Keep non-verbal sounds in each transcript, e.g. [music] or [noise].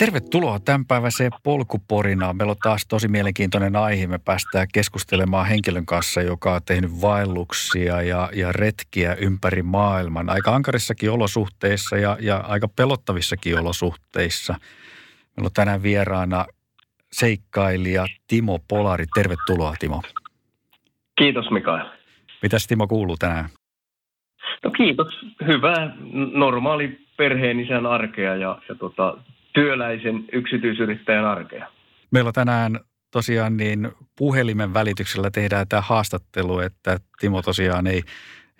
Tervetuloa tämänpäiväiseen polkuporinaan. Meillä on taas tosi mielenkiintoinen aihe. Me päästään keskustelemaan henkilön kanssa, joka on tehnyt vaelluksia ja, ja retkiä ympäri maailman. Aika ankarissakin olosuhteissa ja, ja aika pelottavissakin olosuhteissa. Meillä on tänään vieraana seikkailija Timo Polari. Tervetuloa Timo. Kiitos Mikael. Mitäs Timo kuuluu tänään? No kiitos. Hyvää, normaali perheenisän arkea ja, ja tota, työläisen yksityisyrittäjän arkea. Meillä tänään tosiaan niin puhelimen välityksellä tehdään tämä haastattelu, että Timo tosiaan ei,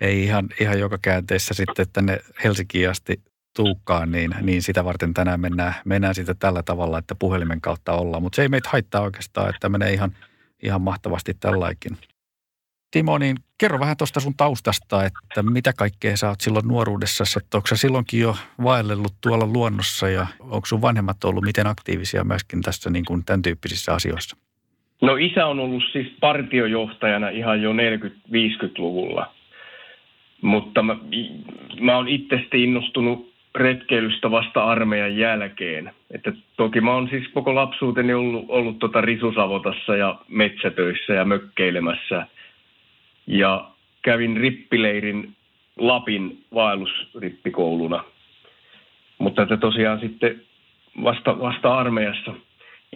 ei ihan, ihan joka käänteessä sitten tänne Helsinkiin asti tuukkaan, niin, niin sitä varten tänään mennään, mennään sitten tällä tavalla, että puhelimen kautta ollaan. Mutta se ei meitä haittaa oikeastaan, että menee ihan, ihan mahtavasti tälläkin. Timo, niin kerro vähän tuosta sun taustasta, että mitä kaikkea sä oot silloin nuoruudessa, että onko sä silloinkin jo vaellellut tuolla luonnossa ja onko sun vanhemmat ollut miten aktiivisia myöskin tässä niin kuin tämän tyyppisissä asioissa? No isä on ollut siis partiojohtajana ihan jo 40-50-luvulla, mutta mä, mä oon itse innostunut retkeilystä vasta armeijan jälkeen. Että toki mä oon siis koko lapsuuteni ollut, ollut tota risusavotassa ja metsätöissä ja mökkeilemässä – ja kävin rippileirin Lapin vaellusrippikouluna. Mutta että tosiaan sitten vasta, vasta armeijassa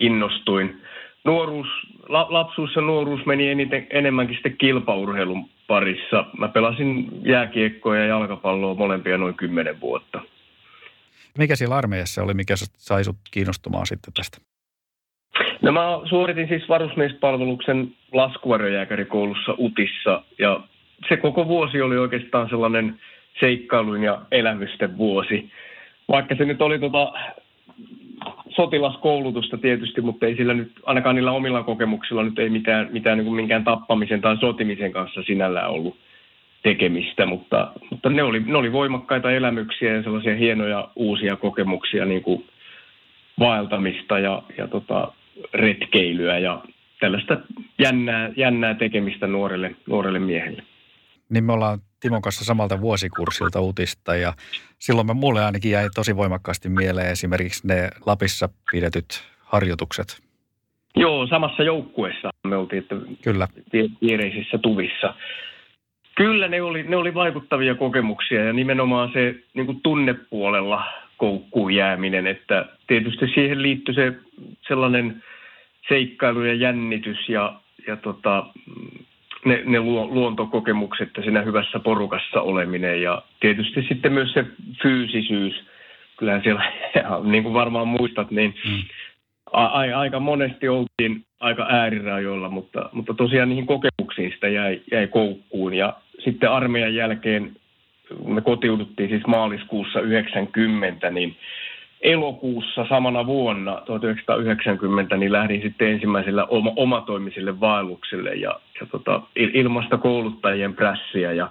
innostuin. Nuoruus, la, lapsuus ja nuoruus meni eniten, enemmänkin sitten kilpaurheilun parissa. Mä pelasin jääkiekkoa ja jalkapalloa molempia noin kymmenen vuotta. Mikä siellä armeijassa oli, mikä sai sut kiinnostumaan sitten tästä? No mä suoritin siis varusmiespalveluksen laskuvarjojääkärikoulussa UTissa ja se koko vuosi oli oikeastaan sellainen seikkailun ja elämysten vuosi. Vaikka se nyt oli tota sotilaskoulutusta tietysti, mutta ei sillä nyt, ainakaan niillä omilla kokemuksilla nyt ei mitään, mitään niin kuin minkään tappamisen tai sotimisen kanssa sinällään ollut tekemistä, mutta, mutta ne, oli, ne oli voimakkaita elämyksiä ja sellaisia hienoja uusia kokemuksia niin kuin vaeltamista ja, ja tota, retkeilyä ja tällaista jännää, jännää tekemistä nuorelle, nuorelle miehelle. Niin me ollaan Timon kanssa samalta vuosikurssilta utista ja silloin me mulle ainakin jäi tosi voimakkaasti mieleen esimerkiksi ne Lapissa pidetyt harjoitukset. Joo, samassa joukkueessa me oltiin, että Kyllä. viereisissä tuvissa. Kyllä ne oli, ne oli vaikuttavia kokemuksia ja nimenomaan se niin kuin tunnepuolella koukkuun jääminen, että tietysti siihen liittyy se sellainen seikkailu ja jännitys ja, ja tota, ne, ne luontokokemukset ja siinä hyvässä porukassa oleminen ja tietysti sitten myös se fyysisyys. Kyllähän siellä, [laughs] niin kuin varmaan muistat, niin mm. a, aika monesti oltiin aika äärirajoilla, mutta, mutta tosiaan niihin kokemuksiin sitä jäi, jäi koukkuun ja sitten armeijan jälkeen me kotiuduttiin siis maaliskuussa 90, niin elokuussa samana vuonna 1990 niin lähdin sitten ensimmäisellä oma, omatoimisille vaelluksille ja, ja tota, ilmasta kouluttajien prässiä ja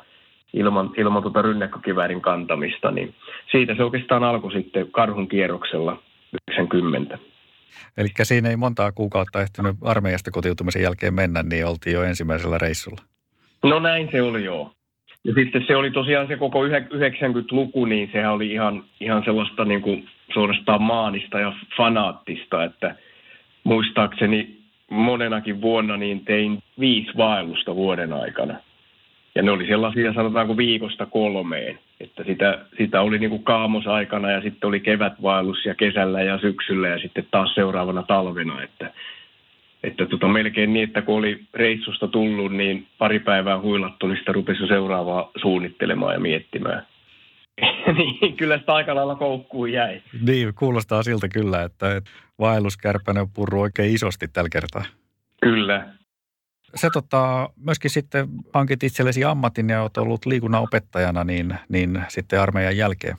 ilman, ilman tota rynnäkkökiväärin kantamista, niin siitä se oikeastaan alkoi sitten karhun kierroksella 90. Eli siinä ei montaa kuukautta ehtinyt armeijasta kotiutumisen jälkeen mennä, niin oltiin jo ensimmäisellä reissulla. No näin se oli joo. Ja sitten se oli tosiaan se koko 90-luku, niin sehän oli ihan, ihan sellaista niin kuin suorastaan maanista ja fanaattista, että muistaakseni monenakin vuonna niin tein viisi vaellusta vuoden aikana. Ja ne oli sellaisia sanotaanko viikosta kolmeen, että sitä, sitä oli niin kuin kaamosaikana ja sitten oli kevätvaellus ja kesällä ja syksyllä ja sitten taas seuraavana talvena, että että tota, melkein niin, että kun oli reissusta tullut, niin pari päivää huilattu, niin sitä rupesi seuraavaa suunnittelemaan ja miettimään. [laughs] niin, kyllä sitä aika lailla koukkuun jäi. Niin, kuulostaa siltä kyllä, että vaelluskärpäne on purru oikein isosti tällä kertaa. Kyllä. Se tota, myöskin sitten hankit itsellesi ammatin ja olet ollut liikunnan opettajana niin, niin sitten armeijan jälkeen.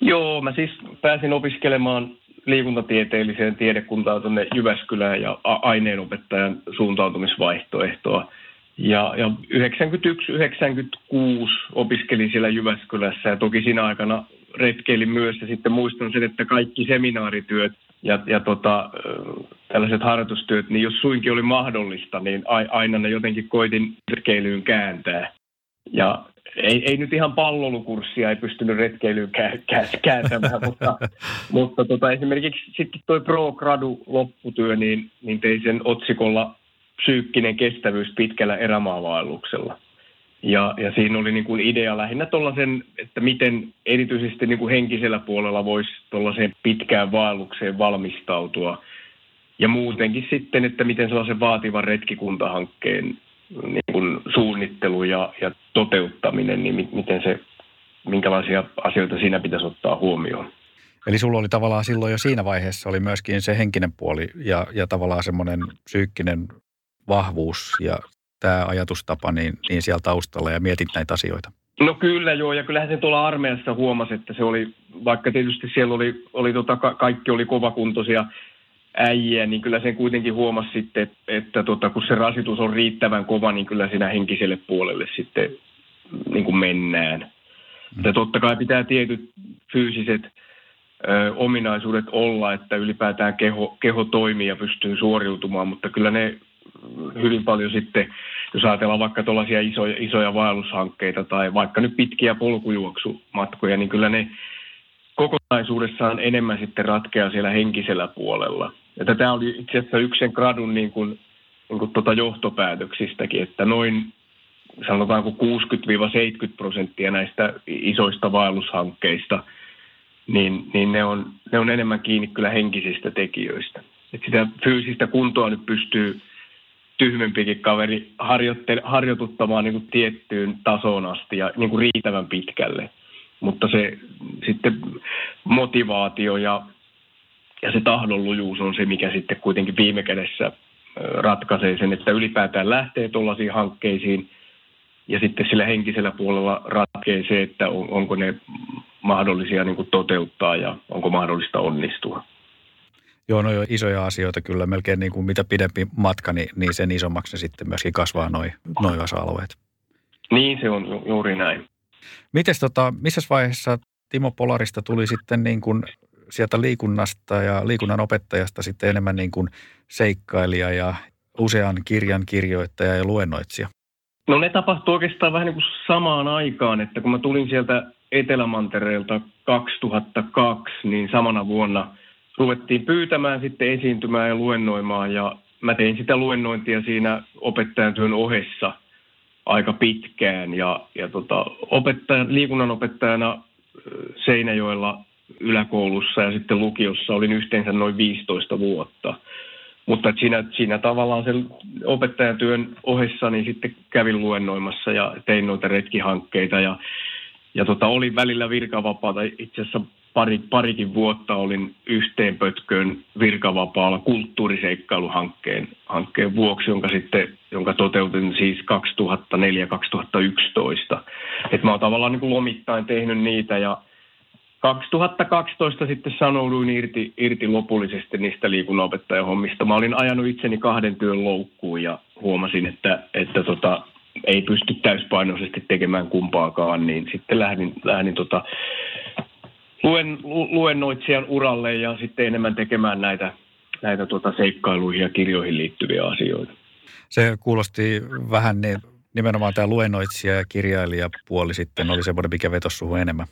Joo, mä siis pääsin opiskelemaan liikuntatieteelliseen tiedekuntaan tuonne Jyväskylään ja aineenopettajan suuntautumisvaihtoehtoa. Ja, ja 91-96 opiskelin siellä Jyväskylässä ja toki siinä aikana retkeilin myös ja sitten muistan sen, että kaikki seminaarityöt ja, ja tota, tällaiset harjoitustyöt, niin jos suinkin oli mahdollista, niin aina ne jotenkin koitin retkeilyyn kääntää. Ja ei, ei nyt ihan pallolukurssia ei pystynyt retkeilyyn kääntämään, mutta, [laughs] mutta tota, esimerkiksi sitten tuo Pro Gradu lopputyö, niin, niin tein sen otsikolla psyykkinen kestävyys pitkällä erämaavaelluksella. Ja, ja siinä oli niin kuin idea lähinnä tuollaisen, että miten erityisesti niin kuin henkisellä puolella voisi tuollaiseen pitkään vaellukseen valmistautua. Ja muutenkin sitten, että miten sellaisen vaativan retkikuntahankkeen niin kuin suunnittelu ja, ja toteuttaminen, niin miten se, minkälaisia asioita siinä pitäisi ottaa huomioon. Eli sulla oli tavallaan silloin jo siinä vaiheessa oli myöskin se henkinen puoli ja, ja tavallaan semmoinen psyykkinen vahvuus ja tämä ajatustapa niin, niin siellä taustalla ja mietit näitä asioita? No kyllä joo, ja kyllähän se tuolla armeijassa huomasi, että se oli, vaikka tietysti siellä oli, oli tota, kaikki oli kovakuntoisia äijiä, niin kyllä sen kuitenkin huomasi sitten, että, että tota, kun se rasitus on riittävän kova, niin kyllä siinä henkiselle puolelle sitten niin kuin mennään. Mm. Ja totta kai pitää tietyt fyysiset ö, ominaisuudet olla, että ylipäätään keho, keho toimii ja pystyy suoriutumaan, mutta kyllä ne hyvin paljon sitten, jos ajatellaan vaikka tuollaisia isoja, isoja vaellushankkeita tai vaikka nyt pitkiä polkujuoksumatkoja, niin kyllä ne kokonaisuudessaan enemmän sitten ratkeaa siellä henkisellä puolella. Ja tämä oli itse asiassa yksi sen gradun niin kuin, niin kuin tuota johtopäätöksistäkin, että noin sanotaanko 60-70 prosenttia näistä isoista vaellushankkeista, niin, niin ne, on, ne on enemmän kiinni kyllä henkisistä tekijöistä. Et sitä fyysistä kuntoa nyt pystyy tyhmempikin kaveri harjoituttamaan niin kuin tiettyyn tasoon asti ja niin kuin riittävän pitkälle. Mutta se sitten motivaatio ja, ja se tahdonlujuus on se, mikä sitten kuitenkin viime kädessä ratkaisee sen, että ylipäätään lähtee tuollaisiin hankkeisiin ja sitten sillä henkisellä puolella ratkeaa se, että on, onko ne mahdollisia niin kuin toteuttaa ja onko mahdollista onnistua. Joo, no jo isoja asioita kyllä. Melkein niin kuin mitä pidempi matka, niin, niin sen isommaksi sitten myöskin kasvaa noin noi osa-alueet. Niin, se on ju- juuri näin. Mites tota, missä vaiheessa Timo Polarista tuli sitten niin kuin sieltä liikunnasta ja liikunnan opettajasta sitten enemmän niin kuin seikkailija ja usean kirjan kirjoittaja ja luennoitsija? No ne tapahtui oikeastaan vähän niin kuin samaan aikaan, että kun mä tulin sieltä Etelämantereelta 2002, niin samana vuonna – ruvettiin pyytämään sitten esiintymään ja luennoimaan ja mä tein sitä luennointia siinä opettajan työn ohessa aika pitkään ja, ja tota, opettajan, liikunnan opettajana Seinäjoella yläkoulussa ja sitten lukiossa olin yhteensä noin 15 vuotta. Mutta siinä, siinä tavallaan sen opettajan työn ohessa niin sitten kävin luennoimassa ja tein noita retkihankkeita ja, ja tota, olin välillä virkavapaata. Itse asiassa pari, parikin vuotta olin yhteen pötköön virkavapaalla kulttuuriseikkailuhankkeen hankkeen vuoksi, jonka, sitten, jonka toteutin siis 2004-2011. Et mä oon tavallaan niin kuin lomittain tehnyt niitä ja 2012 sitten sanouduin irti, irti lopullisesti niistä liikunnanopettajahommista. Mä olin ajanut itseni kahden työn loukkuun ja huomasin, että, että tota, ei pysty täyspainoisesti tekemään kumpaakaan, niin sitten lähdin, lähdin tota, luen, luennoitsijan uralle ja sitten enemmän tekemään näitä, näitä tuota seikkailuihin ja kirjoihin liittyviä asioita. Se kuulosti vähän niin, nimenomaan tämä luennoitsija ja kirjailija puoli sitten oli semmoinen, mikä vetosi suhun enemmän.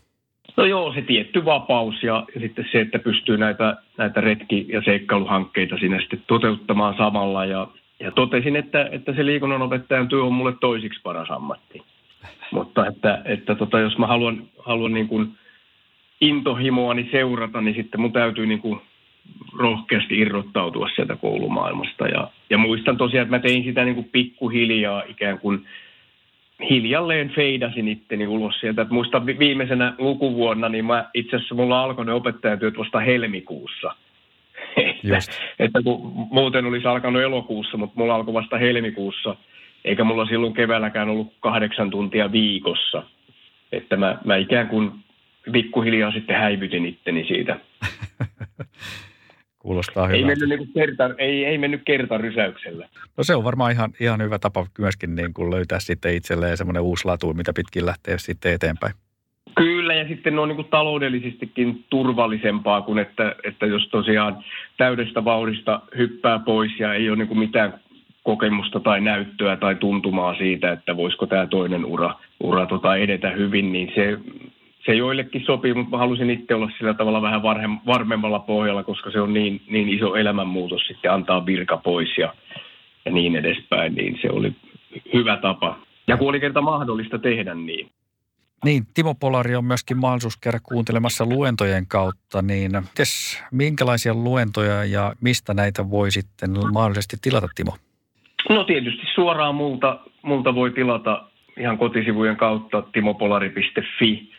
No joo, se tietty vapaus ja, ja sitten se, että pystyy näitä, näitä retki- ja seikkailuhankkeita siinä sitten toteuttamaan samalla. Ja, ja totesin, että, että se liikunnanopettajan työ on mulle toisiksi paras ammatti. Mutta että, että tota, jos mä haluan, haluan niin kuin – intohimoani seurata, niin sitten mun täytyy niin kuin rohkeasti irrottautua sieltä koulumaailmasta. Ja, ja muistan tosiaan, että mä tein sitä niin kuin pikkuhiljaa ikään kuin hiljalleen feidasin itteni ulos sieltä. Että muistan viimeisenä lukuvuonna, niin mä itse asiassa mulla alkoi ne opettajatyöt vasta helmikuussa. [laughs] että, että kun muuten olisi alkanut elokuussa, mutta mulla alkoi vasta helmikuussa, eikä mulla silloin keväälläkään ollut kahdeksan tuntia viikossa. Että mä, mä ikään kuin pikkuhiljaa sitten häivytin itteni siitä. [laughs] Kuulostaa ei hyvältä. mennyt, niin kerta, ei, ei mennyt kerta rysäyksellä. No se on varmaan ihan, ihan hyvä tapa myöskin niin kuin löytää sitten itselleen semmoinen uusi latu, mitä pitkin lähtee sitten eteenpäin. Kyllä, ja sitten ne on niin kuin taloudellisestikin turvallisempaa kuin että, että jos tosiaan täydestä vauhdista hyppää pois ja ei ole niin kuin mitään kokemusta tai näyttöä tai tuntumaa siitä, että voisiko tämä toinen ura, ura tota edetä hyvin, niin se, se joillekin sopii, mutta mä halusin itse olla sillä tavalla vähän varhem, varmemmalla pohjalla, koska se on niin, niin iso elämänmuutos sitten antaa virka pois ja, ja niin edespäin, niin se oli hyvä tapa. Ja kun oli kerta mahdollista tehdä niin. Niin, Timo Polari on myöskin mahdollisuus käydä kuuntelemassa luentojen kautta, niin tes, minkälaisia luentoja ja mistä näitä voi sitten mahdollisesti tilata, Timo? No tietysti suoraan multa, multa voi tilata ihan kotisivujen kautta timopolari.fi.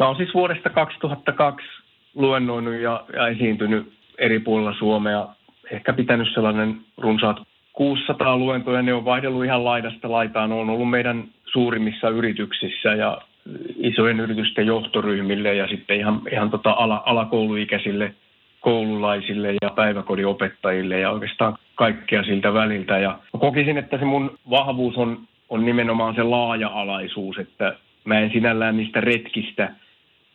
Mä oon siis vuodesta 2002 luennoinut ja, ja esiintynyt eri puolilla Suomea. Ehkä pitänyt sellainen runsaat 600 luentoja. Ne on vaihdellut ihan laidasta laitaan. On ollut meidän suurimmissa yrityksissä ja isojen yritysten johtoryhmille ja sitten ihan, ihan tota ala, alakouluikäisille koululaisille ja päiväkodin opettajille ja oikeastaan kaikkea siltä väliltä. Ja kokisin, että se mun vahvuus on, on nimenomaan se laaja-alaisuus, että mä en sinällään niistä retkistä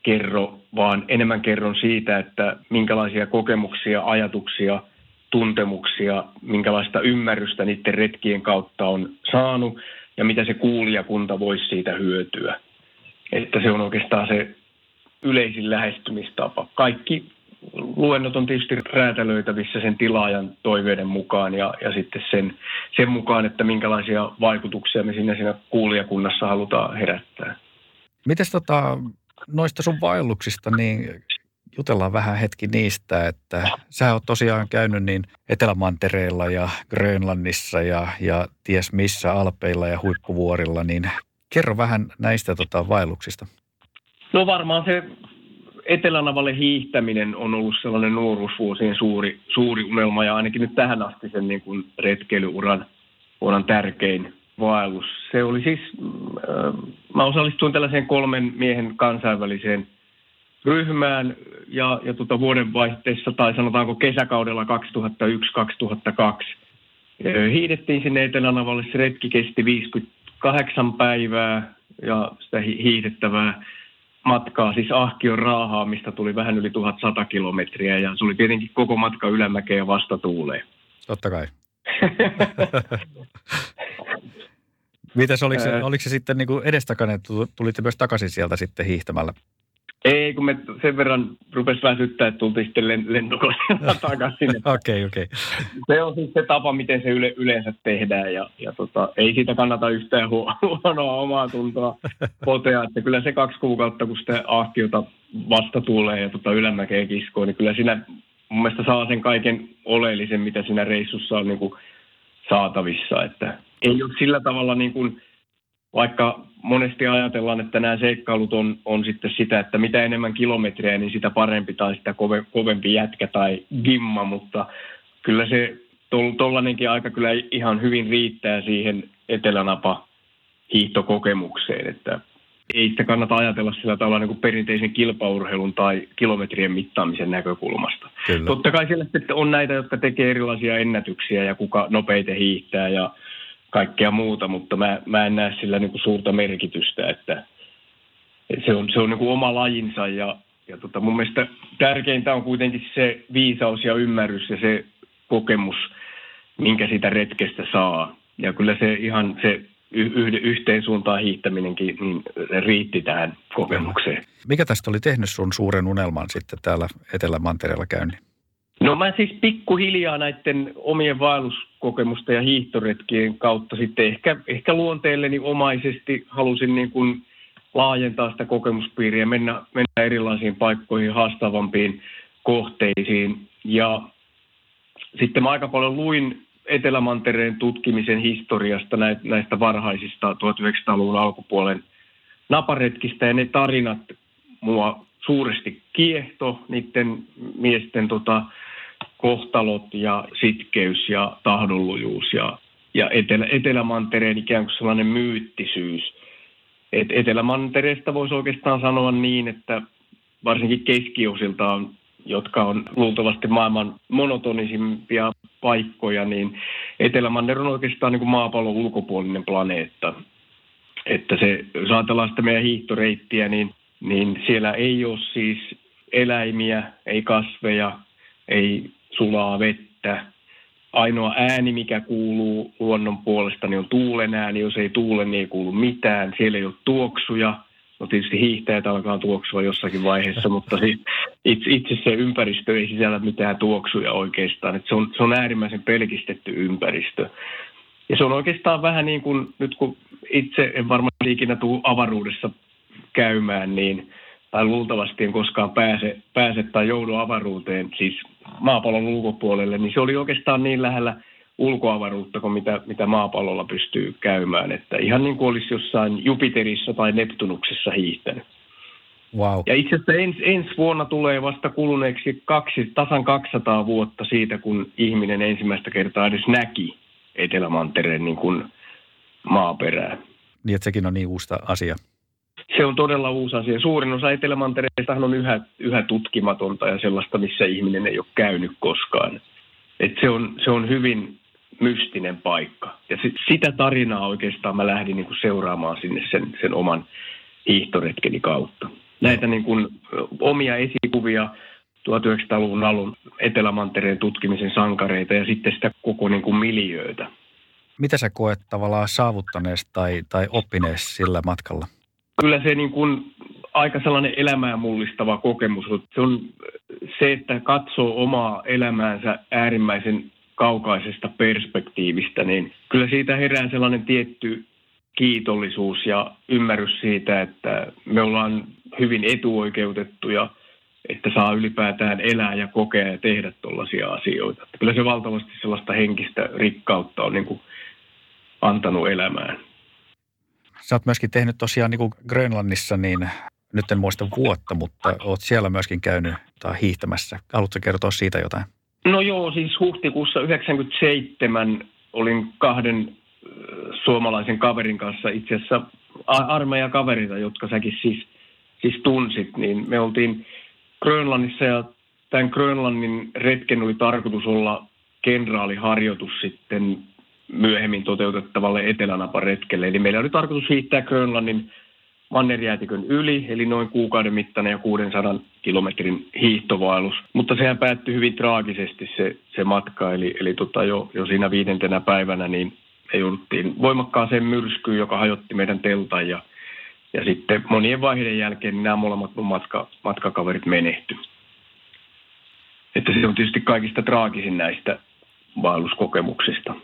kerro, vaan enemmän kerron siitä, että minkälaisia kokemuksia, ajatuksia, tuntemuksia, minkälaista ymmärrystä niiden retkien kautta on saanut ja mitä se kuulijakunta voisi siitä hyötyä. Että se on oikeastaan se yleisin lähestymistapa. Kaikki luennot on tietysti räätälöitävissä sen tilaajan toiveiden mukaan ja, ja sitten sen, sen mukaan, että minkälaisia vaikutuksia me sinne siinä kuulijakunnassa halutaan herättää. Mites tota, noista sun vaelluksista, niin jutellaan vähän hetki niistä, että sä oot tosiaan käynyt niin Etelämantereella ja Grönlannissa ja, ja ties missä Alpeilla ja huippuvuorilla, niin kerro vähän näistä tota, vaelluksista. No varmaan se Etelänavalle hiihtäminen on ollut sellainen nuoruusvuosien suuri, suuri unelma ja ainakin nyt tähän asti sen niin kuin retkeilyuran uran tärkein vaellus. Se oli siis, äh, mä osallistuin tällaiseen kolmen miehen kansainväliseen ryhmään ja, ja tuota vuodenvaihteessa tai sanotaanko kesäkaudella 2001-2002 hiidettiin sinne Etelänavalle. Se retki kesti 58 päivää ja sitä hiihdettävää matkaa, siis Ahkion raahaa, mistä tuli vähän yli 1100 kilometriä ja se oli tietenkin koko matka ylämäkeen ja vastatuuleen. Totta kai. [laughs] Mitäs, oliko se, oliko se sitten niin edestakainen, että tulitte myös takaisin sieltä sitten hiihtämällä? Ei, kun me sen verran rupesi väsyttää, että tultiin sitten lentokoneella [laughs] takaisin. Okei, okei. Okay, Se on siis se tapa, miten se yle, yleensä tehdään ja, ja tota, ei siitä kannata yhtään [laughs] huonoa omaa tuntoa potea, että kyllä se kaksi kuukautta, kun sitä ahkiota vasta tulee ja tota ylämäkeen kiskoo, niin kyllä siinä mun mielestä saa sen kaiken oleellisen, mitä siinä reissussa on niin kuin saatavissa, että ei ole sillä tavalla niin kuin, vaikka monesti ajatellaan, että nämä seikkailut on, on sitten sitä, että mitä enemmän kilometrejä, niin sitä parempi tai sitä kove, kovempi jätkä tai gimma, mutta kyllä se tuollainenkin aika kyllä ihan hyvin riittää siihen etelänapa hiihtokokemukseen, että ei sitä kannata ajatella sillä tavalla niin kuin perinteisen kilpaurheilun tai kilometrien mittaamisen näkökulmasta. Kyllä. Totta kai siellä sitten on näitä, jotka tekee erilaisia ennätyksiä ja kuka nopeiten hiihtää ja kaikkea muuta, mutta mä, mä en näe sillä niin kuin suurta merkitystä, että se on, se on niin kuin oma lajinsa ja, ja tota mun mielestä tärkeintä on kuitenkin se viisaus ja ymmärrys ja se kokemus, minkä sitä retkestä saa. Ja kyllä se ihan se yhden, yhteen suuntaan hiihtäminenkin niin riitti tähän kokemukseen. Mikä tästä oli tehnyt sun suuren unelman sitten täällä Etelä-Mantereella käynnin? No mä siis pikkuhiljaa näiden omien vaelluskokemusten ja hiihtoretkien kautta sitten ehkä, ehkä luonteelleni omaisesti halusin niin kuin laajentaa sitä kokemuspiiriä, mennä, mennä erilaisiin paikkoihin, haastavampiin kohteisiin. Ja sitten mä aika paljon luin Etelämantereen tutkimisen historiasta näistä varhaisista 1900-luvun alkupuolen naparetkistä ja ne tarinat mua suuresti kiehto, niiden miesten tota, kohtalot ja sitkeys ja tahdonlujuus ja, ja Etelä, Etelämantereen ikään kuin sellainen myyttisyys. Et Etelämantereesta voisi oikeastaan sanoa niin, että varsinkin keskiosiltaan, jotka on luultavasti maailman monotonisimpia paikkoja, niin Etelämanner on oikeastaan niin kuin maapallon ulkopuolinen planeetta. Että se, jos ajatellaan sitä meidän hiihtoreittiä, niin, niin siellä ei ole siis eläimiä, ei kasveja, ei sulaa vettä. Ainoa ääni, mikä kuuluu luonnon puolesta, niin on tuulen ääni. Jos ei tuule, niin ei kuulu mitään. Siellä ei ole tuoksuja. No tietysti hiihtäjät alkaa tuoksua jossakin vaiheessa, mutta siis itse, itse se ympäristö ei sisällä mitään tuoksuja oikeastaan. Et se, on, se on äärimmäisen pelkistetty ympäristö. Ja se on oikeastaan vähän niin kuin, nyt kun itse en varmaan ikinä tule avaruudessa käymään, niin, tai luultavasti en koskaan pääse, pääse tai joudu avaruuteen, siis maapallon ulkopuolelle, niin se oli oikeastaan niin lähellä ulkoavaruutta kuin mitä, mitä maapallolla pystyy käymään. Että ihan niin kuin olisi jossain Jupiterissa tai Neptunuksessa hiihtänyt. Wow. Ja itse asiassa ens, ensi vuonna tulee vasta kuluneeksi kaksi, tasan 200 vuotta siitä, kun ihminen ensimmäistä kertaa edes näki Etelämantereen niin kuin maaperää. Niin, että sekin on niin uusi asia. Se on todella uusi asia. Suurin osa Etelämantereesta on yhä, yhä tutkimatonta ja sellaista, missä ihminen ei ole käynyt koskaan. Et se, on, se on hyvin mystinen paikka. Ja sit, sitä tarinaa oikeastaan mä lähdin niin kuin seuraamaan sinne sen, sen oman hiihtoretkeni kautta. Näitä niin kuin, omia esikuvia 1900-luvun alun Etelämantereen tutkimisen sankareita ja sitten sitä koko niin kuin miljöötä. Mitä sä koet tavallaan saavuttaneesta tai, tai oppineessa sillä matkalla? Kyllä se niin kuin aika sellainen elämää mullistava kokemus. Se on se, että katsoo omaa elämäänsä äärimmäisen kaukaisesta perspektiivistä, niin kyllä siitä herää sellainen tietty kiitollisuus ja ymmärrys siitä, että me ollaan hyvin etuoikeutettuja, että saa ylipäätään elää ja kokea ja tehdä tuollaisia asioita. Kyllä se valtavasti sellaista henkistä rikkautta on niin kuin antanut elämään. Sä oot myöskin tehnyt tosiaan niin kuin Grönlannissa, niin nyt en muista vuotta, mutta oot siellä myöskin käynyt tai hiihtämässä. Haluatko kertoa siitä jotain? No joo, siis huhtikuussa 97 olin kahden suomalaisen kaverin kanssa itse asiassa armeijan kaverita, jotka säkin siis, siis tunsit, niin me oltiin Grönlannissa ja tämän Grönlannin retken oli tarkoitus olla kenraaliharjoitus sitten myöhemmin toteutettavalle etelänaparetkelle. Eli meillä oli tarkoitus hiittää Grönlannin mannerjäätikön yli, eli noin kuukauden mittainen ja 600 kilometrin hiihtovaellus. Mutta sehän päättyi hyvin traagisesti se, se matka, eli, eli tota jo, jo siinä viidentenä päivänä niin me jouduttiin voimakkaaseen myrskyyn, joka hajotti meidän teltan ja, ja sitten monien vaiheiden jälkeen niin nämä molemmat mun matka, matkakaverit menehty. Että se on tietysti kaikista traagisin näistä vaelluskokemuksista.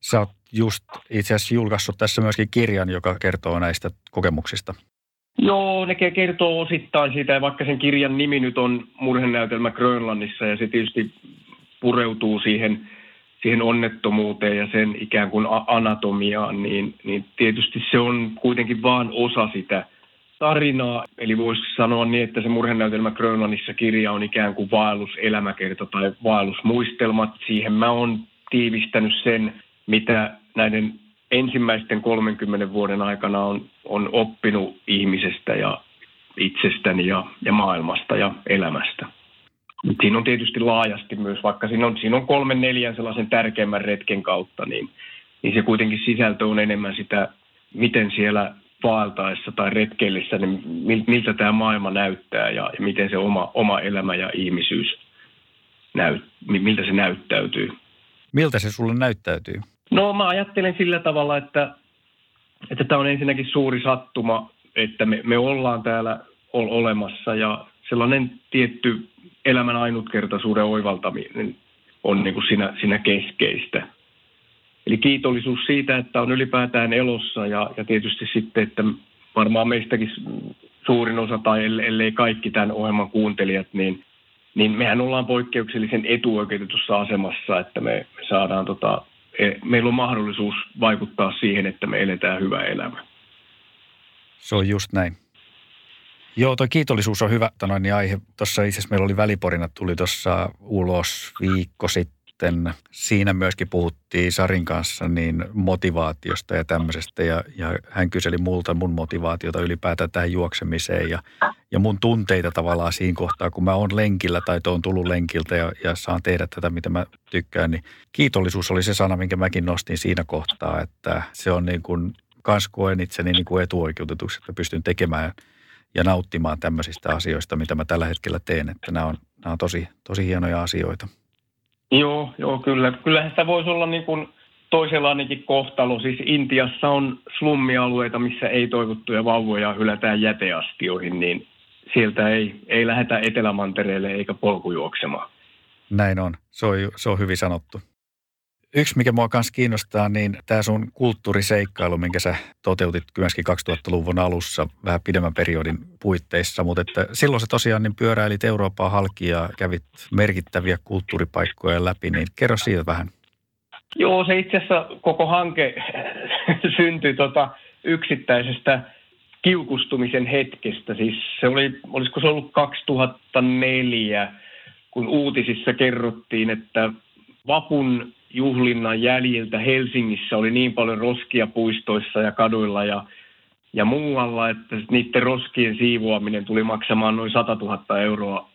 Sä oot just itse asiassa julkaissut tässä myöskin kirjan, joka kertoo näistä kokemuksista. Joo, ne kertoo osittain siitä, vaikka sen kirjan nimi nyt on murhenäytelmä Grönlannissa, ja se tietysti pureutuu siihen, siihen onnettomuuteen ja sen ikään kuin anatomiaan, niin, niin tietysti se on kuitenkin vain osa sitä tarinaa. Eli voisi sanoa niin, että se murhenäytelmä Grönlannissa kirja on ikään kuin vaelluselämäkerta tai vaellusmuistelmat. Siihen mä oon tiivistänyt sen, mitä näiden ensimmäisten 30 vuoden aikana on, on oppinut ihmisestä ja itsestäni ja, ja maailmasta ja elämästä. Siinä on tietysti laajasti myös, vaikka siinä on, siinä on kolmen neljän sellaisen tärkeimmän retken kautta, niin, niin se kuitenkin sisältö on enemmän sitä, miten siellä vaeltaessa tai retkeillissä, niin miltä tämä maailma näyttää ja, ja miten se oma, oma elämä ja ihmisyys, näyt, miltä se näyttäytyy. Miltä se sulle näyttäytyy? No mä ajattelen sillä tavalla, että, että tämä on ensinnäkin suuri sattuma, että me, me ollaan täällä ol, olemassa ja sellainen tietty elämän ainutkertaisuuden oivaltaminen on niin kuin siinä, siinä keskeistä. Eli kiitollisuus siitä, että on ylipäätään elossa ja, ja tietysti sitten, että varmaan meistäkin suurin osa tai ellei kaikki tämän ohjelman kuuntelijat, niin, niin mehän ollaan poikkeuksellisen etuoikeutetussa asemassa, että me, me saadaan tota, meillä on mahdollisuus vaikuttaa siihen, että me eletään hyvä elämä. Se on just näin. Joo, tuo kiitollisuus on hyvä noin, niin aihe. Tuossa itse asiassa meillä oli väliporina, tuli tuossa ulos viikko sitten sitten siinä myöskin puhuttiin Sarin kanssa niin motivaatiosta ja tämmöisestä ja, ja hän kyseli multa mun motivaatiota ylipäätään tähän juoksemiseen ja, ja mun tunteita tavallaan siinä kohtaa, kun mä oon lenkillä tai oon tullut lenkiltä ja, ja saan tehdä tätä, mitä mä tykkään, niin kiitollisuus oli se sana, minkä mäkin nostin siinä kohtaa, että se on niin kuin, kans koen itseni niin kuin etuoikeutetuksi, että pystyn tekemään ja nauttimaan tämmöisistä asioista, mitä mä tällä hetkellä teen, että nämä on, nämä on tosi, tosi hienoja asioita. Joo, joo, kyllä. Kyllähän sitä voisi olla niin kuin toisenlainenkin kohtalo. Siis Intiassa on slummialueita, missä ei toivottuja vauvoja hylätään jäteastioihin, niin sieltä ei, ei lähdetä Etelämantereelle eikä polkujuoksemaan. Näin on. Se on, se on hyvin sanottu. Yksi, mikä mua kanssa kiinnostaa, niin tämä sun kulttuuriseikkailu, minkä sä toteutit myöskin 2000-luvun alussa vähän pidemmän periodin puitteissa, mutta että silloin se tosiaan niin pyöräilit Eurooppaa halki ja kävit merkittäviä kulttuuripaikkoja läpi, niin kerro siitä vähän. Joo, se itse asiassa koko hanke [laughs] syntyi tota yksittäisestä kiukustumisen hetkestä. Siis se oli, olisiko se ollut 2004, kun uutisissa kerrottiin, että Vapun juhlinnan jäljiltä Helsingissä oli niin paljon roskia puistoissa ja kaduilla ja, ja muualla, että niiden roskien siivoaminen tuli maksamaan noin 100 000 euroa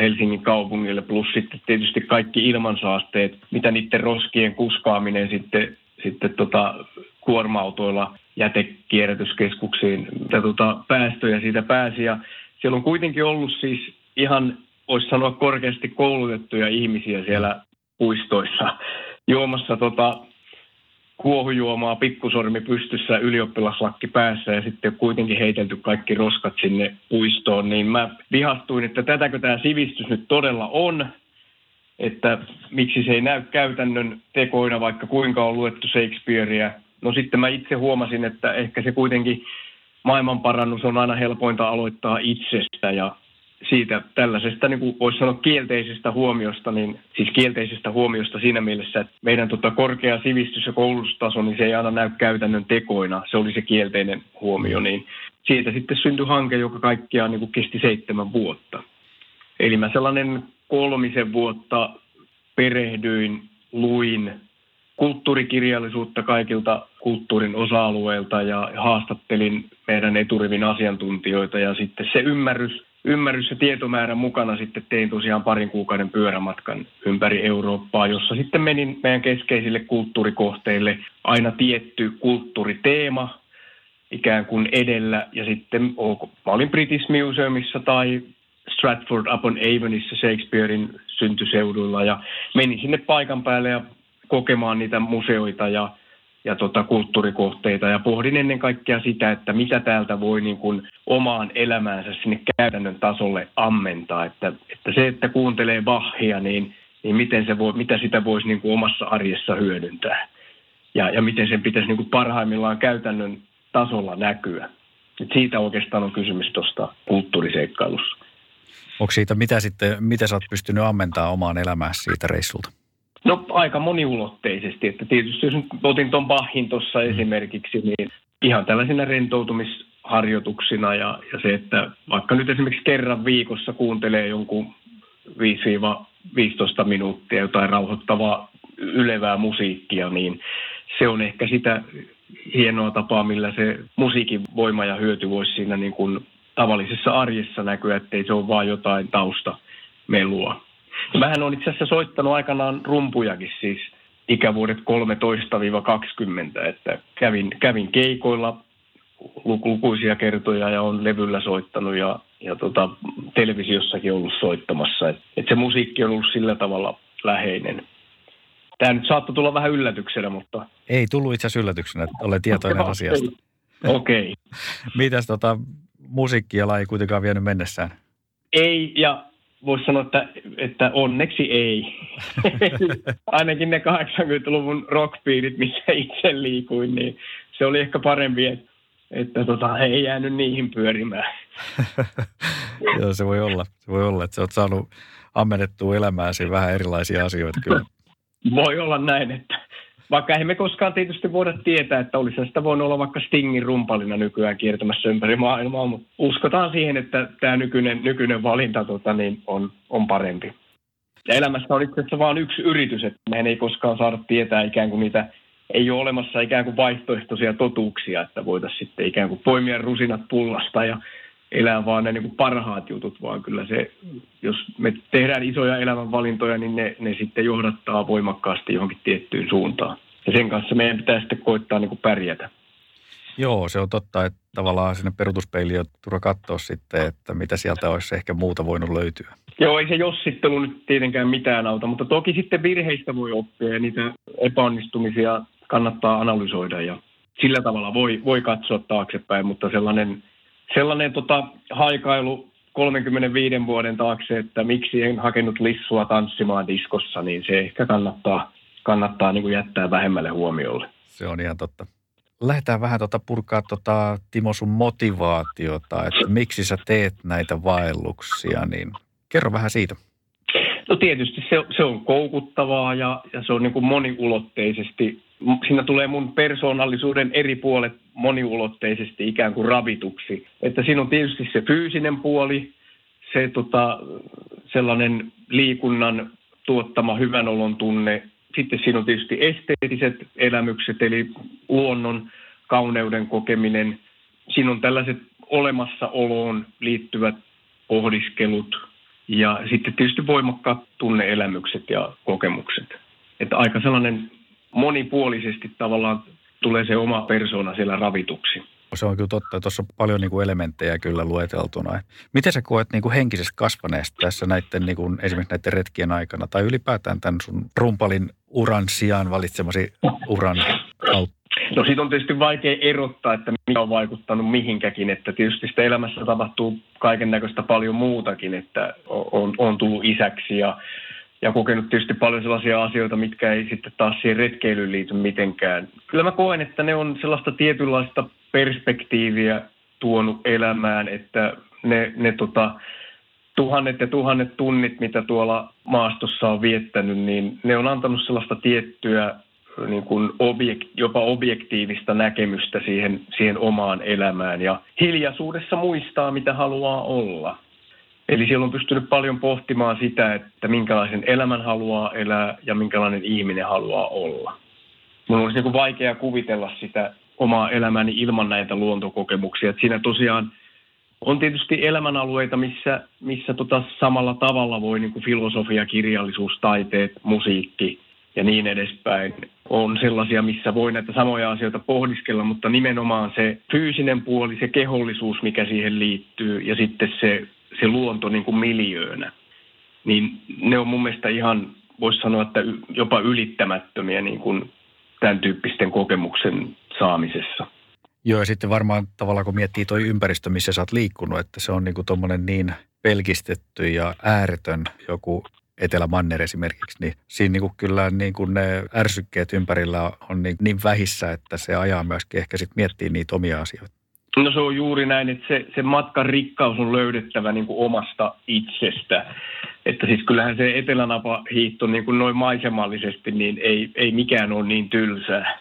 Helsingin kaupungille, plus sitten tietysti kaikki ilmansaasteet, mitä niiden roskien kuskaaminen sitten, sitten tota, kuorma-autoilla jätekierrätyskeskuksiin, mitä tota, päästöjä siitä pääsi. Ja siellä on kuitenkin ollut siis ihan, voisi sanoa korkeasti koulutettuja ihmisiä siellä puistoissa juomassa tota, kuohujuomaa pikkusormi pystyssä ylioppilaslakki päässä ja sitten kuitenkin heitelty kaikki roskat sinne puistoon, niin mä vihastuin, että tätäkö tämä sivistys nyt todella on, että miksi se ei näy käytännön tekoina, vaikka kuinka on luettu Shakespearea. No sitten mä itse huomasin, että ehkä se kuitenkin maailmanparannus on aina helpointa aloittaa itsestä ja siitä tällaisesta, niin kuin voisi sanoa kielteisestä huomiosta, niin siis kielteisestä huomiosta siinä mielessä, että meidän tota korkea sivistys- ja koulutustaso, niin se ei aina näy käytännön tekoina. Se oli se kielteinen huomio, niin siitä sitten syntyi hanke, joka kaikkiaan niin kuin kesti seitsemän vuotta. Eli mä sellainen kolmisen vuotta perehdyin, luin kulttuurikirjallisuutta kaikilta kulttuurin osa-alueilta ja haastattelin meidän eturivin asiantuntijoita ja sitten se ymmärrys ymmärrys ja tietomäärän mukana sitten tein tosiaan parin kuukauden pyörämatkan ympäri Eurooppaa, jossa sitten menin meidän keskeisille kulttuurikohteille aina tietty kulttuuriteema ikään kuin edellä. Ja sitten mä olin British Museumissa tai Stratford upon Avonissa Shakespearein syntyseudulla ja menin sinne paikan päälle ja kokemaan niitä museoita ja ja tota, kulttuurikohteita ja pohdin ennen kaikkea sitä, että mitä täältä voi niin kuin omaan elämäänsä sinne käytännön tasolle ammentaa. Että, että se, että kuuntelee Bachia, niin, niin miten se voi, mitä sitä voisi niin kuin omassa arjessa hyödyntää ja, ja miten sen pitäisi niin kuin parhaimmillaan käytännön tasolla näkyä. Et siitä oikeastaan on kysymys tuosta kulttuuriseikkailussa. Onko siitä, mitä sitten, miten sä oot pystynyt ammentamaan omaan elämään siitä reissulta? No aika moniulotteisesti, että tietysti jos nyt otin tuon Bahin tuossa mm. esimerkiksi, niin ihan tällaisina rentoutumisharjoituksina ja, ja se, että vaikka nyt esimerkiksi kerran viikossa kuuntelee jonkun 5-15 minuuttia jotain rauhoittavaa ylevää musiikkia, niin se on ehkä sitä hienoa tapaa, millä se musiikin voima ja hyöty voisi siinä niin kuin tavallisessa arjessa näkyä, ettei se ole vain jotain tausta melua. Mähän on itse asiassa soittanut aikanaan rumpujakin siis ikävuodet 13-20, että kävin, kävin keikoilla lukuisia kertoja ja on levyllä soittanut ja, ja tota, televisiossakin ollut soittamassa. Et, et se musiikki on ollut sillä tavalla läheinen. Tämä nyt saattoi tulla vähän yllätyksenä, mutta... Ei tullut itse asiassa yllätyksenä, että olen tietoinen [laughs] asiasta. Okei. Okay. [laughs] Mitäs tota, musiikkia ei kuitenkaan vienyt mennessään? Ei, ja voisi sanoa, että, että onneksi ei. [laughs] Ainakin ne 80-luvun rockpiirit, missä itse liikuin, niin se oli ehkä parempi, että, että tota, ei jäänyt niihin pyörimään. [laughs] Joo, se voi olla. Se voi olla, että sä oot saanut ammennettua elämääsi vähän erilaisia asioita kyllä. [laughs] Voi olla näin, että vaikka emme koskaan tietysti voida tietää, että olisi sitä voinut olla vaikka Stingin rumpalina nykyään kiertämässä ympäri maailmaa, mutta uskotaan siihen, että tämä nykyinen, nykyinen valinta tota, niin on, on parempi. Ja elämässä on itse asiassa vain yksi yritys, että mehän ei koskaan saada tietää ikään kuin niitä, ei ole olemassa ikään kuin vaihtoehtoisia totuuksia, että voitaisiin sitten ikään kuin poimia rusinat pullasta ja elää vaan ne niin kuin parhaat jutut, vaan kyllä se, jos me tehdään isoja elämänvalintoja, niin ne, ne sitten johdattaa voimakkaasti johonkin tiettyyn suuntaan. Ja sen kanssa meidän pitää sitten koittaa niin kuin pärjätä. Joo, se on totta, että tavallaan sinne peruutuspeiliin on turha katsoa sitten, että mitä sieltä olisi ehkä muuta voinut löytyä. Joo, ei se jossittelu nyt tietenkään mitään auta, mutta toki sitten virheistä voi oppia ja niitä epäonnistumisia kannattaa analysoida ja sillä tavalla voi, voi katsoa taaksepäin, mutta sellainen, sellainen tota, haikailu 35 vuoden taakse, että miksi en hakenut lissua tanssimaan diskossa, niin se ehkä kannattaa, kannattaa niin kuin jättää vähemmälle huomiolle. Se on ihan totta. Lähdetään vähän tota purkaa tota, Timo sun motivaatiota, että miksi sä teet näitä vaelluksia, niin kerro vähän siitä. No tietysti se, se on koukuttavaa ja, ja se on niin kuin moniulotteisesti, siinä tulee mun persoonallisuuden eri puolet moniulotteisesti ikään kuin ravituksi. Että siinä on tietysti se fyysinen puoli, se tota, sellainen liikunnan tuottama hyvän olon tunne. Sitten siinä on tietysti esteettiset elämykset, eli luonnon kauneuden kokeminen. Siinä on tällaiset olemassaoloon liittyvät pohdiskelut ja sitten tietysti voimakkaat tunneelämykset ja kokemukset. Että aika sellainen monipuolisesti tavallaan tulee se oma persona siellä ravituksi. Se on kyllä totta. Tuossa on paljon niin kuin elementtejä kyllä lueteltuna. Miten sä koet niin kuin henkisesti kasvaneesta tässä näiden, niin kuin, esimerkiksi näiden retkien aikana tai ylipäätään tämän sun rumpalin uran sijaan valitsemasi uran kautta? No siitä on tietysti vaikea erottaa, että mikä on vaikuttanut mihinkäkin, että tietysti sitä elämässä tapahtuu kaiken näköistä paljon muutakin, että on, on tullut isäksi ja, ja kokenut tietysti paljon sellaisia asioita, mitkä ei sitten taas siihen retkeilyyn liity mitenkään. Kyllä mä koen, että ne on sellaista tietynlaista perspektiiviä tuonut elämään, että ne, ne tota, tuhannet ja tuhannet tunnit, mitä tuolla maastossa on viettänyt, niin ne on antanut sellaista tiettyä niin kuin objek, jopa objektiivista näkemystä siihen, siihen omaan elämään ja hiljaisuudessa muistaa, mitä haluaa olla. Eli siellä on pystynyt paljon pohtimaan sitä, että minkälaisen elämän haluaa elää ja minkälainen ihminen haluaa olla. Mun olisi niin kuin vaikea kuvitella sitä omaa elämääni ilman näitä luontokokemuksia. Että siinä tosiaan on tietysti elämänalueita, missä, missä tota samalla tavalla voi niin kuin filosofia, kirjallisuus, taiteet, musiikki ja niin edespäin on sellaisia, missä voi näitä samoja asioita pohdiskella, mutta nimenomaan se fyysinen puoli, se kehollisuus, mikä siihen liittyy ja sitten se, se luonto niin kuin miljöönä, niin ne on mun mielestä ihan, voisi sanoa, että jopa ylittämättömiä niin kuin tämän tyyppisten kokemuksen saamisessa. Joo, ja sitten varmaan tavallaan kun miettii tuo ympäristö, missä sä oot liikkunut, että se on niin kuin niin pelkistetty ja ääretön joku Etelä-Manner esimerkiksi, niin siinä niin kuin kyllä niin kuin ne ärsykkeet ympärillä on niin, niin vähissä, että se ajaa myöskin ehkä sitten miettiä niitä omia asioita. No se on juuri näin, että se, se matkan rikkaus on löydettävä niin kuin omasta itsestä. Että siis kyllähän se etelänapa hiihto niin kuin noin maisemallisesti, niin ei, ei mikään ole niin tylsää.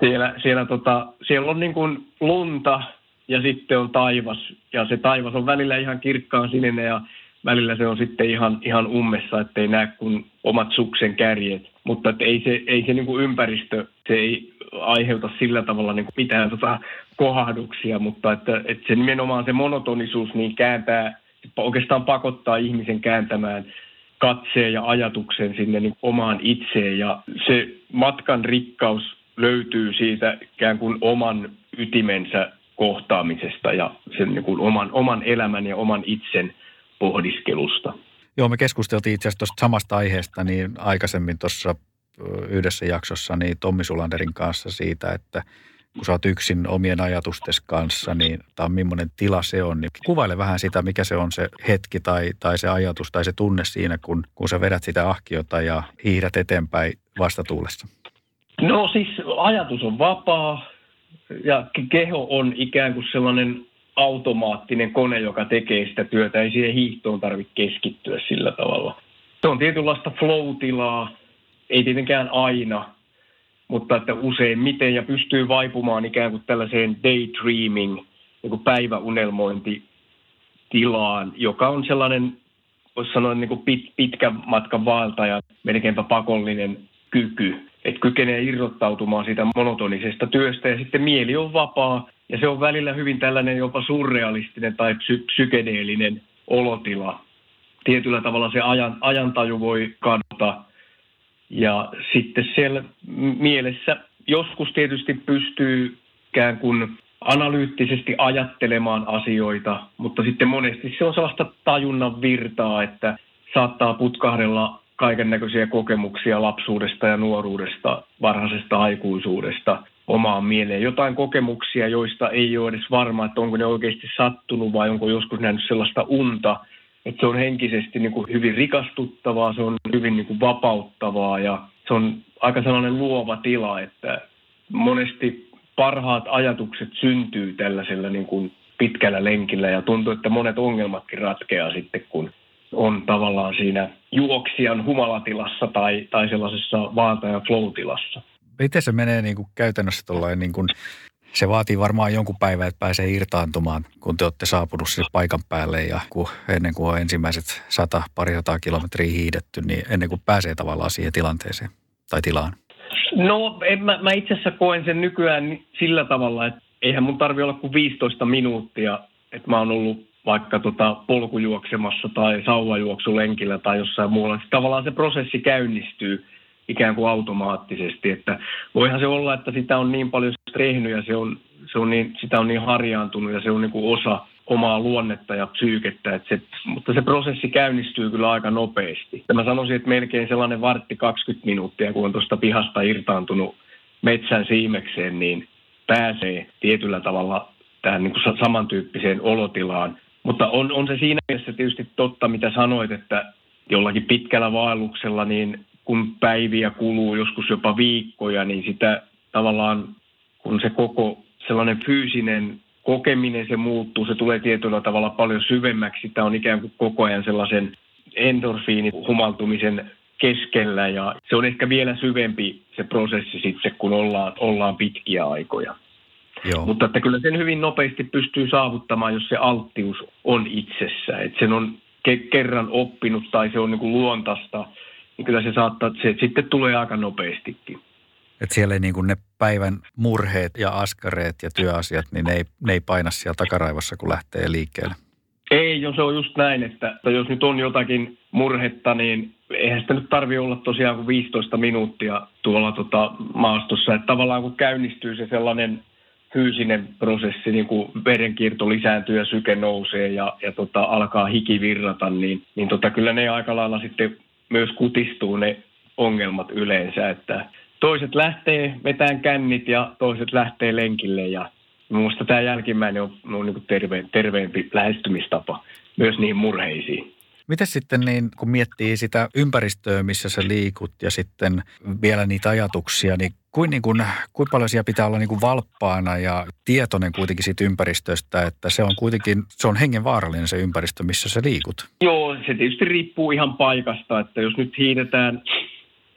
siellä, siellä, tota, siellä on niin kuin lunta ja sitten on taivas. Ja se taivas on välillä ihan kirkkaan sininen ja välillä se on sitten ihan, ihan ummessa, ettei näe kuin omat suksen kärjet. Mutta että ei se, ei se niin kuin ympäristö, se ei aiheuta sillä tavalla niin kuin mitään tota kohahduksia, mutta että, että se nimenomaan se monotonisuus niin kääntää, oikeastaan pakottaa ihmisen kääntämään katseen ja ajatuksen sinne niin omaan itseen. Ja se matkan rikkaus löytyy siitä ikään kuin oman ytimensä kohtaamisesta ja sen niin kuin oman, oman elämän ja oman itsen pohdiskelusta. Joo, me keskusteltiin itse asiassa tuosta samasta aiheesta niin aikaisemmin tuossa yhdessä jaksossa niin Tommi Sulanderin kanssa siitä, että kun sä oot yksin omien ajatustesi kanssa, niin on millainen tila se on. Niin kuvaile vähän sitä, mikä se on se hetki tai, tai se ajatus tai se tunne siinä, kun, kun sä vedät sitä ahkiota ja hiihdät eteenpäin vastatuulessa. No siis ajatus on vapaa ja keho on ikään kuin sellainen automaattinen kone, joka tekee sitä työtä. Ei siihen hiihtoon tarvitse keskittyä sillä tavalla. Se on tietynlaista flow-tilaa, ei tietenkään aina, mutta että useimmiten ja pystyy vaipumaan ikään kuin tällaiseen daydreaming, niin kuin päiväunelmointitilaan, joka on sellainen voisi sanoa niin kuin pit, pitkän matkan vaeltaja, melkeinpä pakollinen kyky, että kykenee irrottautumaan siitä monotonisesta työstä ja sitten mieli on vapaa ja se on välillä hyvin tällainen jopa surrealistinen tai psy- psykedeellinen olotila. Tietyllä tavalla se ajan, ajantaju voi kadota ja sitten siellä mielessä joskus tietysti pystyy ikään kuin analyyttisesti ajattelemaan asioita, mutta sitten monesti se on sellaista tajunnan virtaa, että saattaa putkahdella kaiken näköisiä kokemuksia lapsuudesta ja nuoruudesta, varhaisesta aikuisuudesta omaan mieleen. Jotain kokemuksia, joista ei ole edes varma, että onko ne oikeasti sattunut vai onko joskus nähnyt sellaista unta, että se on henkisesti niin kuin hyvin rikastuttavaa, se on hyvin niin kuin vapauttavaa ja se on aika sellainen luova tila, että monesti parhaat ajatukset syntyy tällaisella niin kuin pitkällä lenkillä ja tuntuu, että monet ongelmatkin ratkeaa sitten, kun on tavallaan siinä juoksijan humalatilassa tai, tai sellaisessa vaata- ja flow-tilassa. Miten se menee niin kuin käytännössä tuollain niin kuin, se vaatii varmaan jonkun päivän, että pääsee irtaantumaan, kun te olette saapunut sinne paikan päälle ja kun, ennen kuin on ensimmäiset sata, pari sataa kilometriä hiidetty, niin ennen kuin pääsee tavallaan siihen tilanteeseen tai tilaan. No en, mä, mä itse asiassa koen sen nykyään sillä tavalla, että eihän mun tarvi olla kuin 15 minuuttia, että mä oon ollut vaikka tota polkujuoksemassa tai sauvajuoksulenkillä tai jossain muualla. Sitten tavallaan se prosessi käynnistyy ikään kuin automaattisesti, että voihan se olla, että sitä on niin paljon tehnyt ja se on, se on niin, sitä on niin harjaantunut ja se on niin kuin osa omaa luonnetta ja psyykettä, että se, mutta se prosessi käynnistyy kyllä aika nopeasti. Ja mä sanoisin, että melkein sellainen vartti 20 minuuttia, kun on tuosta pihasta irtaantunut metsän siimekseen, niin pääsee tietyllä tavalla tähän niin kuin samantyyppiseen olotilaan. Mutta on, on se siinä mielessä tietysti totta, mitä sanoit, että jollakin pitkällä vaelluksella, niin kun päiviä kuluu, joskus jopa viikkoja, niin sitä tavallaan, kun se koko sellainen fyysinen kokeminen, se muuttuu, se tulee tietyllä tavalla paljon syvemmäksi. Tämä on ikään kuin koko ajan sellaisen endorfiinin humaltumisen keskellä ja se on ehkä vielä syvempi se prosessi sitten, kun ollaan, ollaan pitkiä aikoja. Joo. Mutta että kyllä sen hyvin nopeasti pystyy saavuttamaan, jos se alttius on itsessä. Että sen on ke- kerran oppinut tai se on niin kuin luontaista, niin kyllä se saattaa, se sitten tulee aika nopeastikin. Että siellä ei niin kuin ne päivän murheet ja askareet ja työasiat, niin ne ei, ne ei paina siellä takaraivossa, kun lähtee liikkeelle. Ei, jos se on just näin, että, että jos nyt on jotakin murhetta, niin eihän sitä nyt tarvitse olla tosiaan kuin 15 minuuttia tuolla tota maastossa. Että tavallaan kun käynnistyy se sellainen fyysinen prosessi, niin kuin verenkierto lisääntyy ja syke nousee ja, ja tota, alkaa hiki virrata, niin, niin tota, kyllä ne aika lailla sitten myös kutistuu ne ongelmat yleensä, että toiset lähtee vetään kännit ja toiset lähtee lenkille ja minusta tämä jälkimmäinen on, on niin terve, terveempi lähestymistapa myös niihin murheisiin. Miten sitten niin, kun miettii sitä ympäristöä, missä sä liikut ja sitten vielä niitä ajatuksia, niin kuin, niin kuin, kuin paljon siellä pitää olla niin kuin valppaana ja tietoinen kuitenkin siitä ympäristöstä, että se on kuitenkin, se on hengenvaarallinen se ympäristö, missä sä liikut? Joo, se tietysti riippuu ihan paikasta, että jos nyt hiidetään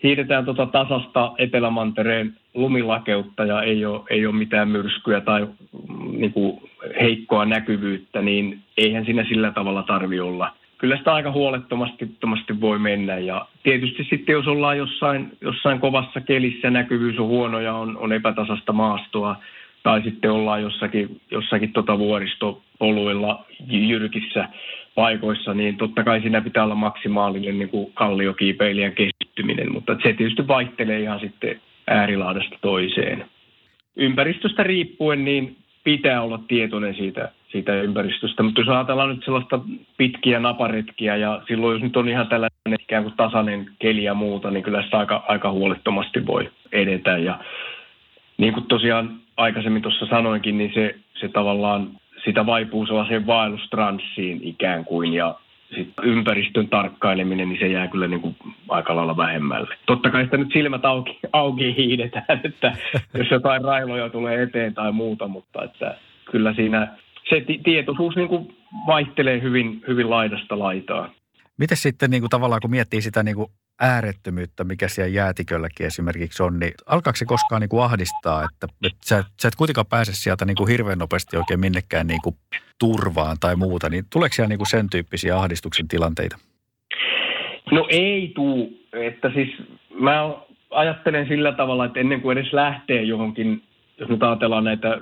hiidetään tuota tasasta Etelämantereen lumilakeutta ja ei ole, ei ole mitään myrskyä tai mm, niin kuin heikkoa näkyvyyttä, niin eihän siinä sillä tavalla tarvi olla. Kyllä sitä aika huolettomasti voi mennä ja tietysti sitten jos ollaan jossain, jossain kovassa kelissä, näkyvyys on huono ja on, on epätasasta maastoa tai sitten ollaan jossakin, jossakin tota vuoristopoluilla jyrkissä paikoissa, niin totta kai siinä pitää olla maksimaalinen niin kuin kalliokiipeilijän kehittyminen, mutta se tietysti vaihtelee ihan sitten äärilaadasta toiseen. Ympäristöstä riippuen niin pitää olla tietoinen siitä, siitä ympäristöstä, mutta jos ajatellaan nyt sellaista pitkiä naparetkiä ja silloin jos nyt on ihan tällainen ikään kuin tasainen keli ja muuta, niin kyllä sitä aika, aika huolettomasti voi edetä ja niin kuin tosiaan aikaisemmin tuossa sanoinkin, niin se, se tavallaan sitä vaipuu sellaiseen vaellustranssiin ikään kuin ja sitten ympäristön tarkkaileminen, niin se jää kyllä niin kuin aika lailla vähemmälle. Totta kai sitä nyt silmät auki, auki hiidetään, että jos jotain railoja tulee eteen tai muuta, mutta että kyllä siinä se tietoisuus niin kuin vaihtelee hyvin, hyvin laidasta laitaan. Miten sitten niin kuin tavallaan, kun miettii sitä niin kuin äärettömyyttä, mikä siellä jäätikölläkin esimerkiksi on, niin alkaako se koskaan niin kuin ahdistaa, että, että sä, sä et kuitenkaan pääse sieltä niin kuin hirveän nopeasti oikein minnekään niin kuin turvaan tai muuta, niin tuleeko siellä niin kuin sen tyyppisiä ahdistuksen tilanteita? No ei tuu, että siis mä ajattelen sillä tavalla, että ennen kuin edes lähtee johonkin, jos nyt ajatellaan näitä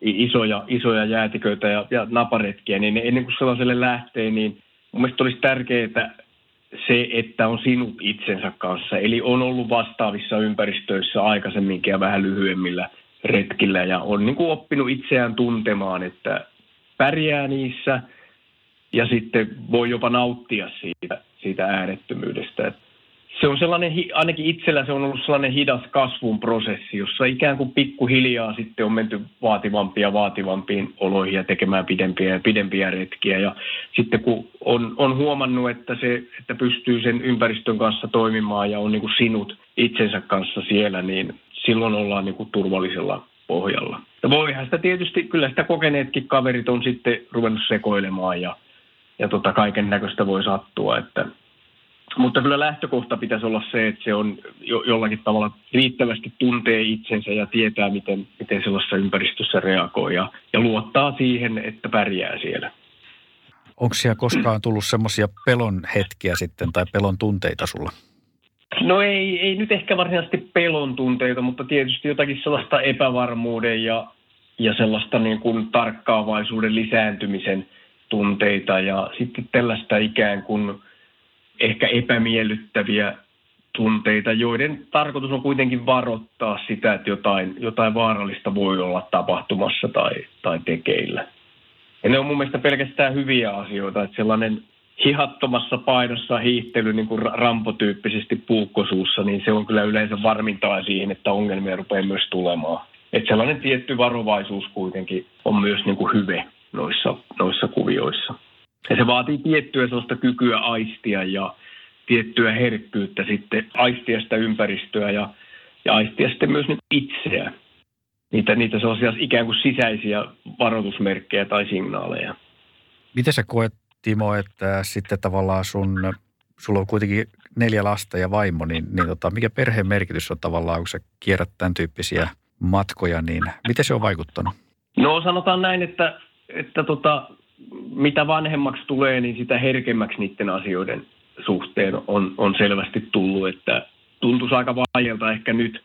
isoja, isoja jäätiköitä ja, ja naparetkiä, niin ennen kuin sellaiselle lähtee, niin mun mielestä olisi tärkeää se, että on sinut itsensä kanssa. Eli on ollut vastaavissa ympäristöissä aikaisemminkin ja vähän lyhyemmillä retkillä ja on niin kuin oppinut itseään tuntemaan, että pärjää niissä ja sitten voi jopa nauttia siitä, siitä äärettömyydestä se on sellainen, ainakin itsellä se on ollut sellainen hidas kasvun prosessi, jossa ikään kuin pikkuhiljaa sitten on menty vaativampia vaativampiin oloihin ja tekemään pidempiä ja pidempiä retkiä. Ja sitten kun on, on huomannut, että, se, että pystyy sen ympäristön kanssa toimimaan ja on niin kuin sinut itsensä kanssa siellä, niin silloin ollaan niin kuin turvallisella pohjalla. Ja voihan sitä tietysti, kyllä sitä kokeneetkin kaverit on sitten ruvennut sekoilemaan ja, ja tota, kaiken näköistä voi sattua, että mutta kyllä lähtökohta pitäisi olla se, että se on jo, jollakin tavalla riittävästi tuntee itsensä ja tietää, miten, miten sellaisessa ympäristössä reagoi ja, ja luottaa siihen, että pärjää siellä. Onko siellä koskaan tullut semmoisia pelon hetkiä sitten tai pelon tunteita sulla? No ei, ei nyt ehkä varsinaisesti pelon tunteita, mutta tietysti jotakin sellaista epävarmuuden ja, ja sellaista niin kuin tarkkaavaisuuden lisääntymisen tunteita ja sitten tällaista ikään kuin – ehkä epämiellyttäviä tunteita, joiden tarkoitus on kuitenkin varoittaa sitä, että jotain, jotain vaarallista voi olla tapahtumassa tai, tai tekeillä. Ja ne on mun mielestä pelkästään hyviä asioita, että sellainen hihattomassa painossa hiihtely niin kuin rampotyyppisesti puukkosuussa, niin se on kyllä yleensä varmintaa siihen, että ongelmia rupeaa myös tulemaan. Että sellainen tietty varovaisuus kuitenkin on myös niin kuin hyve noissa, noissa kuvioissa. Ja se vaatii tiettyä sellaista kykyä aistia ja tiettyä herkkyyttä sitten aistia sitä ympäristöä ja, ja aistia sitten myös itseä. Niitä, niitä sellaisia ikään kuin sisäisiä varoitusmerkkejä tai signaaleja. Miten sä koet, Timo, että sitten tavallaan sun, sulla on kuitenkin neljä lasta ja vaimo, niin, niin tota, mikä perheen merkitys on tavallaan, kun sä kierrät tämän tyyppisiä matkoja, niin miten se on vaikuttanut? No sanotaan näin, että, että tota, mitä vanhemmaksi tulee, niin sitä herkemmäksi niiden asioiden suhteen on, on selvästi tullut, että tuntuisi aika vaikealta ehkä nyt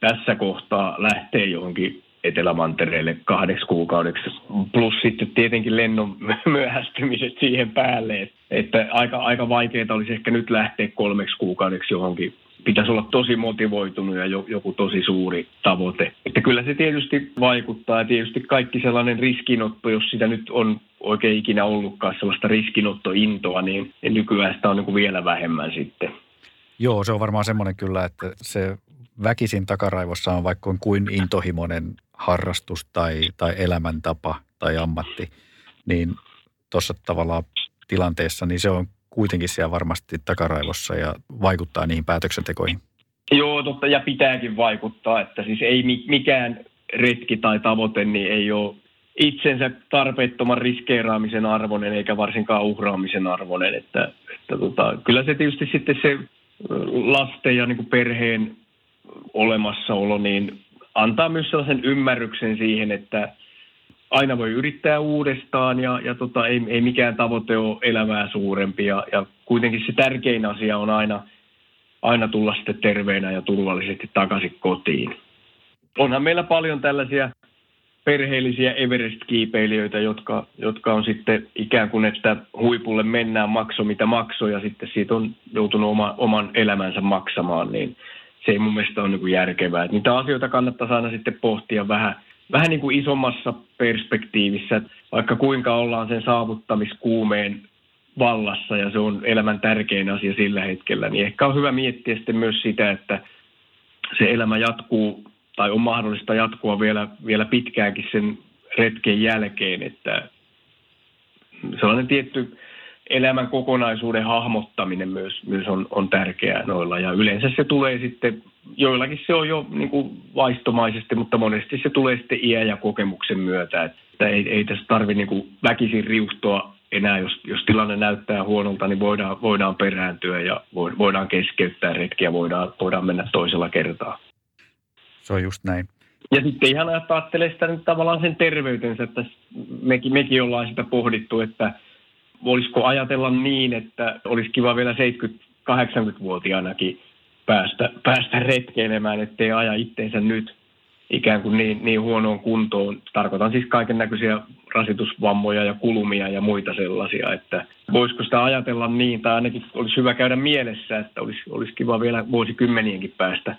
tässä kohtaa lähteä johonkin Etelämantereelle kahdeksi kuukaudeksi, plus sitten tietenkin lennon [laughs] myöhästymiset siihen päälle, että aika, aika vaikeaa olisi ehkä nyt lähteä kolmeksi kuukaudeksi johonkin pitäisi olla tosi motivoitunut ja joku tosi suuri tavoite. Että kyllä se tietysti vaikuttaa ja tietysti kaikki sellainen riskinotto, jos sitä nyt on oikein ikinä ollutkaan sellaista riskinottointoa, niin, nykyään sitä on niin kuin vielä vähemmän sitten. Joo, se on varmaan semmoinen kyllä, että se väkisin takaraivossa on vaikka kuin intohimoinen harrastus tai, tai elämäntapa tai ammatti, niin tuossa tavallaan tilanteessa, niin se on kuitenkin siellä varmasti takaraivossa ja vaikuttaa niihin päätöksentekoihin. Joo, totta, ja pitääkin vaikuttaa, että siis ei mikään retki tai tavoite niin ei ole itsensä tarpeettoman riskeeraamisen arvoinen eikä varsinkaan uhraamisen arvoinen. Että, että tota, kyllä se tietysti sitten se lasten ja niin kuin perheen olemassaolo niin antaa myös sellaisen ymmärryksen siihen, että aina voi yrittää uudestaan ja, ja tota, ei, ei mikään tavoite ole elämää suurempi. Ja, ja kuitenkin se tärkein asia on aina, aina tulla sitten terveenä ja turvallisesti takaisin kotiin. Onhan meillä paljon tällaisia perheellisiä Everest-kiipeilijöitä, jotka, jotka on sitten ikään kuin, että huipulle mennään makso mitä maksoi ja sitten siitä on joutunut oma, oman elämänsä maksamaan, niin se ei mun mielestä ole niin järkevää. Että niitä asioita kannattaa aina sitten pohtia vähän, vähän niin kuin isommassa perspektiivissä, vaikka kuinka ollaan sen saavuttamiskuumeen vallassa ja se on elämän tärkein asia sillä hetkellä, niin ehkä on hyvä miettiä sitten myös sitä, että se elämä jatkuu tai on mahdollista jatkua vielä, vielä pitkäänkin sen retken jälkeen, että sellainen tietty elämän kokonaisuuden hahmottaminen myös, myös on, on tärkeää noilla. Ja yleensä se tulee sitten, joillakin se on jo niin kuin vaistomaisesti, mutta monesti se tulee sitten iän ja kokemuksen myötä. Että ei, ei tässä tarvitse niin kuin väkisin riuhtoa enää, jos, jos tilanne näyttää huonolta, niin voidaan, voidaan perääntyä ja voidaan keskeyttää retkiä, voidaan, voidaan mennä toisella kertaa. Se on just näin. Ja sitten ihan ajattelee sitä nyt tavallaan sen terveytensä, että mekin, mekin ollaan sitä pohdittu, että voisiko ajatella niin, että olisi kiva vielä 80-vuotiaanakin päästä, päästä retkeilemään, ettei aja itteensä nyt ikään kuin niin, niin huonoon kuntoon. Tarkoitan siis kaiken näköisiä rasitusvammoja ja kulumia ja muita sellaisia, että voisiko sitä ajatella niin, tai ainakin olisi hyvä käydä mielessä, että olisi, olisi kiva vielä vuosikymmenienkin päästä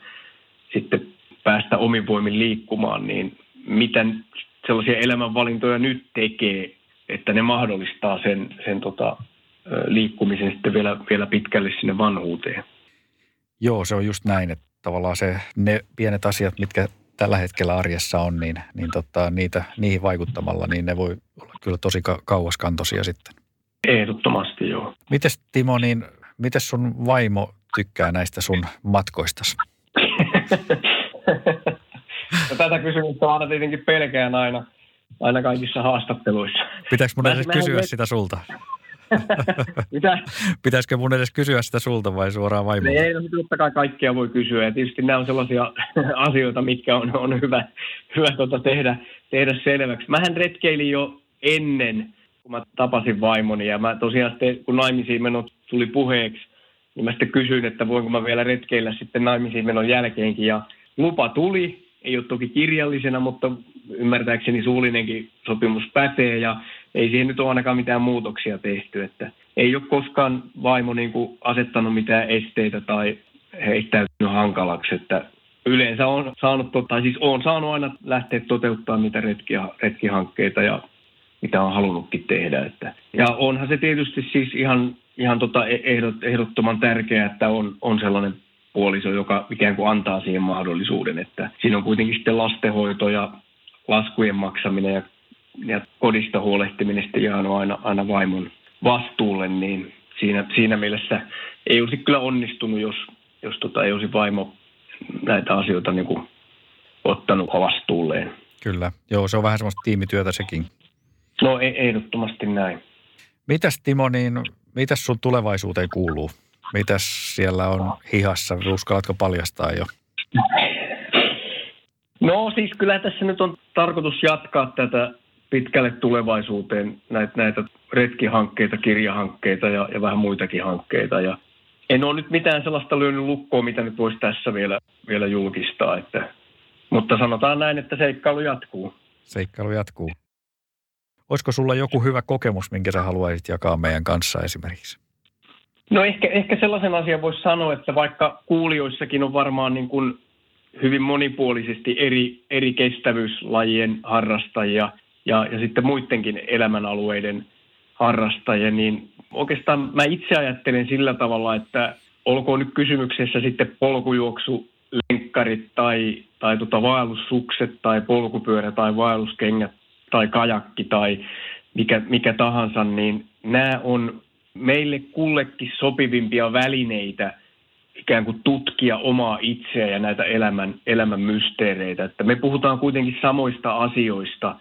sitten päästä omin voimin liikkumaan, niin miten sellaisia elämänvalintoja nyt tekee, että ne mahdollistaa sen, sen tota, liikkumisen sitten vielä, vielä pitkälle sinne vanhuuteen. Joo, se on just näin, että tavallaan se, ne pienet asiat, mitkä tällä hetkellä arjessa on, niin, niin tota, niitä, niihin vaikuttamalla, niin ne voi olla kyllä tosi kauaskantoisia sitten. Ehdottomasti, joo. Mites Timo, niin mites sun vaimo tykkää näistä sun matkoistasi? [laughs] no, tätä kysymystä aina tietenkin pelkään aina, aina kaikissa haastatteluissa. Pitäisikö mun edes kysyä sitä sulta? [laughs] Mitä? Pitäisikö mun edes kysyä sitä sulta vai suoraan vaimolta? Ei, no, totta kai kaikkia voi kysyä. Ja tietysti nämä on sellaisia [laughs] asioita, mitkä on, on hyvä, hyvä tota tehdä, tehdä selväksi. Mähän retkeilin jo ennen, kun mä tapasin vaimoni. Ja mä tosiaan sitten, kun naimisiin menot tuli puheeksi, niin mä sitten kysyin, että voinko mä vielä retkeillä sitten naimisiin menon jälkeenkin. Ja lupa tuli, ei ole toki kirjallisena, mutta ymmärtääkseni suullinenkin sopimus pätee ja ei siihen nyt ole ainakaan mitään muutoksia tehty. Että ei ole koskaan vaimo niin kuin asettanut mitään esteitä tai heittäytynyt hankalaksi, että yleensä on saanut, tai siis on saanut aina lähteä toteuttamaan niitä retkiä, retkihankkeita ja mitä on halunnutkin tehdä. Että. Ja onhan se tietysti siis ihan, ihan tota e-, ehdot, ehdottoman tärkeää, että on, on sellainen puoliso, joka ikään kuin antaa siihen mahdollisuuden, että siinä on kuitenkin sitten lastenhoito ja laskujen maksaminen ja, ja kodista huolehtiminen sitten jäänyt aina, aina vaimon vastuulle, niin siinä, siinä mielessä ei olisi kyllä onnistunut, jos, jos tota, ei olisi vaimo näitä asioita niin kuin ottanut vastuulleen. Kyllä, joo, se on vähän semmoista tiimityötä sekin. No e- ehdottomasti näin. Mitäs Timo, niin mitäs sun tulevaisuuteen kuuluu? Mitäs siellä on hihassa? Uskallatko paljastaa jo? No siis kyllä tässä nyt on tarkoitus jatkaa tätä pitkälle tulevaisuuteen näitä, näitä retkihankkeita, kirjahankkeita ja, ja vähän muitakin hankkeita. Ja en ole nyt mitään sellaista lyönyt lukkoa, mitä nyt voisi tässä vielä, vielä julkistaa. Että, mutta sanotaan näin, että seikkailu jatkuu. Seikkailu jatkuu. Olisiko sulla joku hyvä kokemus, minkä sä haluaisit jakaa meidän kanssa esimerkiksi? No ehkä, ehkä sellaisen asian voisi sanoa, että vaikka kuulijoissakin on varmaan niin kuin hyvin monipuolisesti eri, eri kestävyyslajien harrastajia ja, ja sitten muidenkin elämänalueiden harrastajia, niin oikeastaan mä itse ajattelen sillä tavalla, että olkoon nyt kysymyksessä sitten polkujuoksu, lenkkarit tai, tai tota vaellussukset tai polkupyörä tai vaelluskengät tai kajakki tai mikä, mikä tahansa, niin nämä on meille kullekin sopivimpia välineitä ikään kuin tutkia omaa itseä ja näitä elämän, elämän mysteereitä. Että me puhutaan kuitenkin samoista asioista,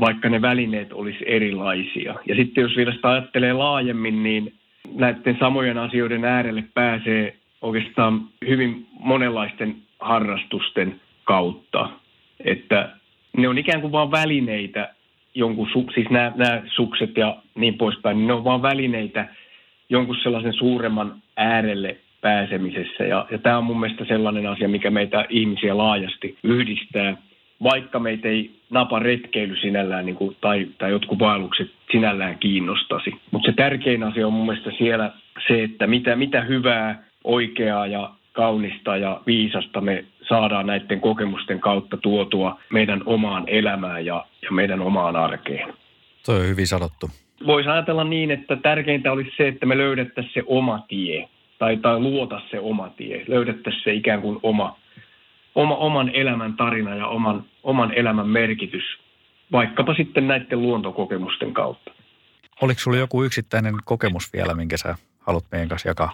vaikka ne välineet olisi erilaisia. Ja sitten jos vielä sitä ajattelee laajemmin, niin näiden samojen asioiden äärelle pääsee oikeastaan hyvin monenlaisten harrastusten kautta. Että ne on ikään kuin vain välineitä jonkun, siis nämä, nämä sukset ja niin poispäin, niin ne on vain välineitä jonkun sellaisen suuremman äärelle pääsemisessä. Ja, ja tämä on mun mielestä sellainen asia, mikä meitä ihmisiä laajasti yhdistää, vaikka meitä ei napa retkeily sinällään niin kuin, tai, tai jotkut vaellukset sinällään kiinnostaisi. Mutta se tärkein asia on mun mielestä siellä se, että mitä, mitä hyvää, oikeaa ja kaunista ja viisasta me saadaan näiden kokemusten kautta tuotua meidän omaan elämään ja, ja meidän omaan arkeen. Toi on hyvin sanottu. Voisi ajatella niin, että tärkeintä olisi se, että me löydettäisiin se oma tie tai, tai luota se oma tie. Löydettäisiin se ikään kuin oma, oma, oman elämän tarina ja oman, oman elämän merkitys, vaikkapa sitten näiden luontokokemusten kautta. Oliko sinulla joku yksittäinen kokemus vielä, minkä sä haluat meidän kanssa jakaa?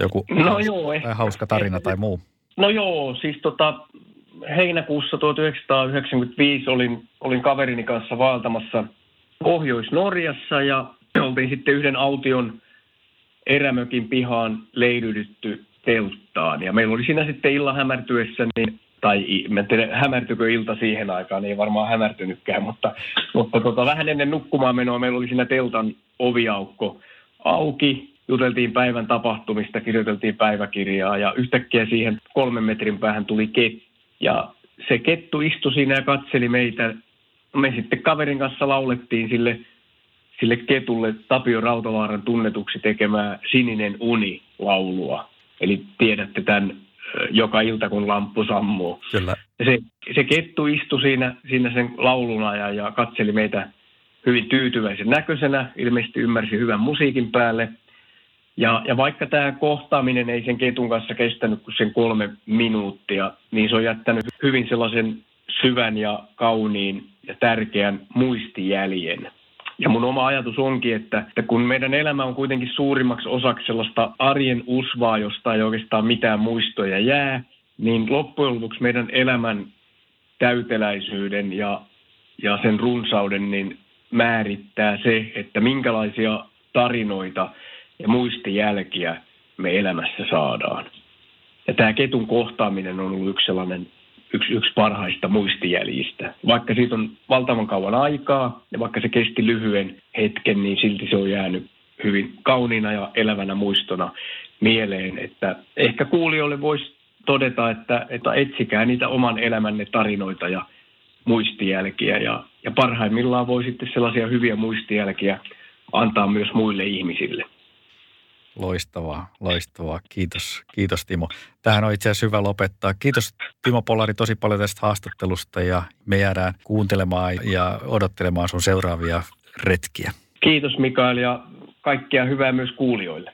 Joku no joo, ehkä, hauska tarina ehkä, tai muu? No joo, siis tota, heinäkuussa 1995 olin, olin kaverini kanssa vaeltamassa Pohjois-Norjassa ja [clears throat] oltiin sitten yhden aution erämökin pihaan leidydytty telttaan. Ja meillä oli siinä sitten illan hämärtyessä, niin, tai en tiedä hämärtykö ilta siihen aikaan, niin ei varmaan hämärtynytkään, mutta, mutta tota, vähän ennen nukkumaan menoa meillä oli siinä teltan oviaukko auki juteltiin päivän tapahtumista, kirjoiteltiin päiväkirjaa ja yhtäkkiä siihen kolmen metrin päähän tuli kettu. Ja se kettu istui siinä ja katseli meitä. Me sitten kaverin kanssa laulettiin sille, sille ketulle Tapio Rautavaaran tunnetuksi tekemää Sininen uni laulua. Eli tiedätte tämän joka ilta, kun lamppu sammuu. Kyllä. Se, se kettu istui siinä, siinä sen lauluna ja, ja katseli meitä hyvin tyytyväisen näköisenä, ilmeisesti ymmärsi hyvän musiikin päälle. Ja, ja vaikka tämä kohtaaminen ei sen ketun kanssa kestänyt kuin sen kolme minuuttia, niin se on jättänyt hyvin sellaisen syvän ja kauniin ja tärkeän muistijäljen. Ja mun oma ajatus onkin, että, että kun meidän elämä on kuitenkin suurimmaksi osaksi sellaista arjen usvaa, josta ei oikeastaan mitään muistoja jää, niin loppujen lopuksi meidän elämän täyteläisyyden ja, ja sen runsauden niin määrittää se, että minkälaisia tarinoita ja muistijälkiä me elämässä saadaan. Ja tämä ketun kohtaaminen on ollut yksi sellainen yksi, yksi parhaista muistijäljistä. Vaikka siitä on valtavan kauan aikaa ja vaikka se kesti lyhyen hetken, niin silti se on jäänyt hyvin kauniina ja elävänä muistona mieleen. Että ehkä kuulijoille voisi todeta, että, että etsikää niitä oman elämänne tarinoita ja muistijälkiä. Ja, ja parhaimmillaan voi sitten sellaisia hyviä muistijälkiä antaa myös muille ihmisille. Loistavaa, loistavaa. Kiitos, kiitos Timo. Tähän on itse asiassa hyvä lopettaa. Kiitos Timo Polari tosi paljon tästä haastattelusta ja me jäädään kuuntelemaan ja odottelemaan sun seuraavia retkiä. Kiitos Mikael ja kaikkea hyvää myös kuulijoille.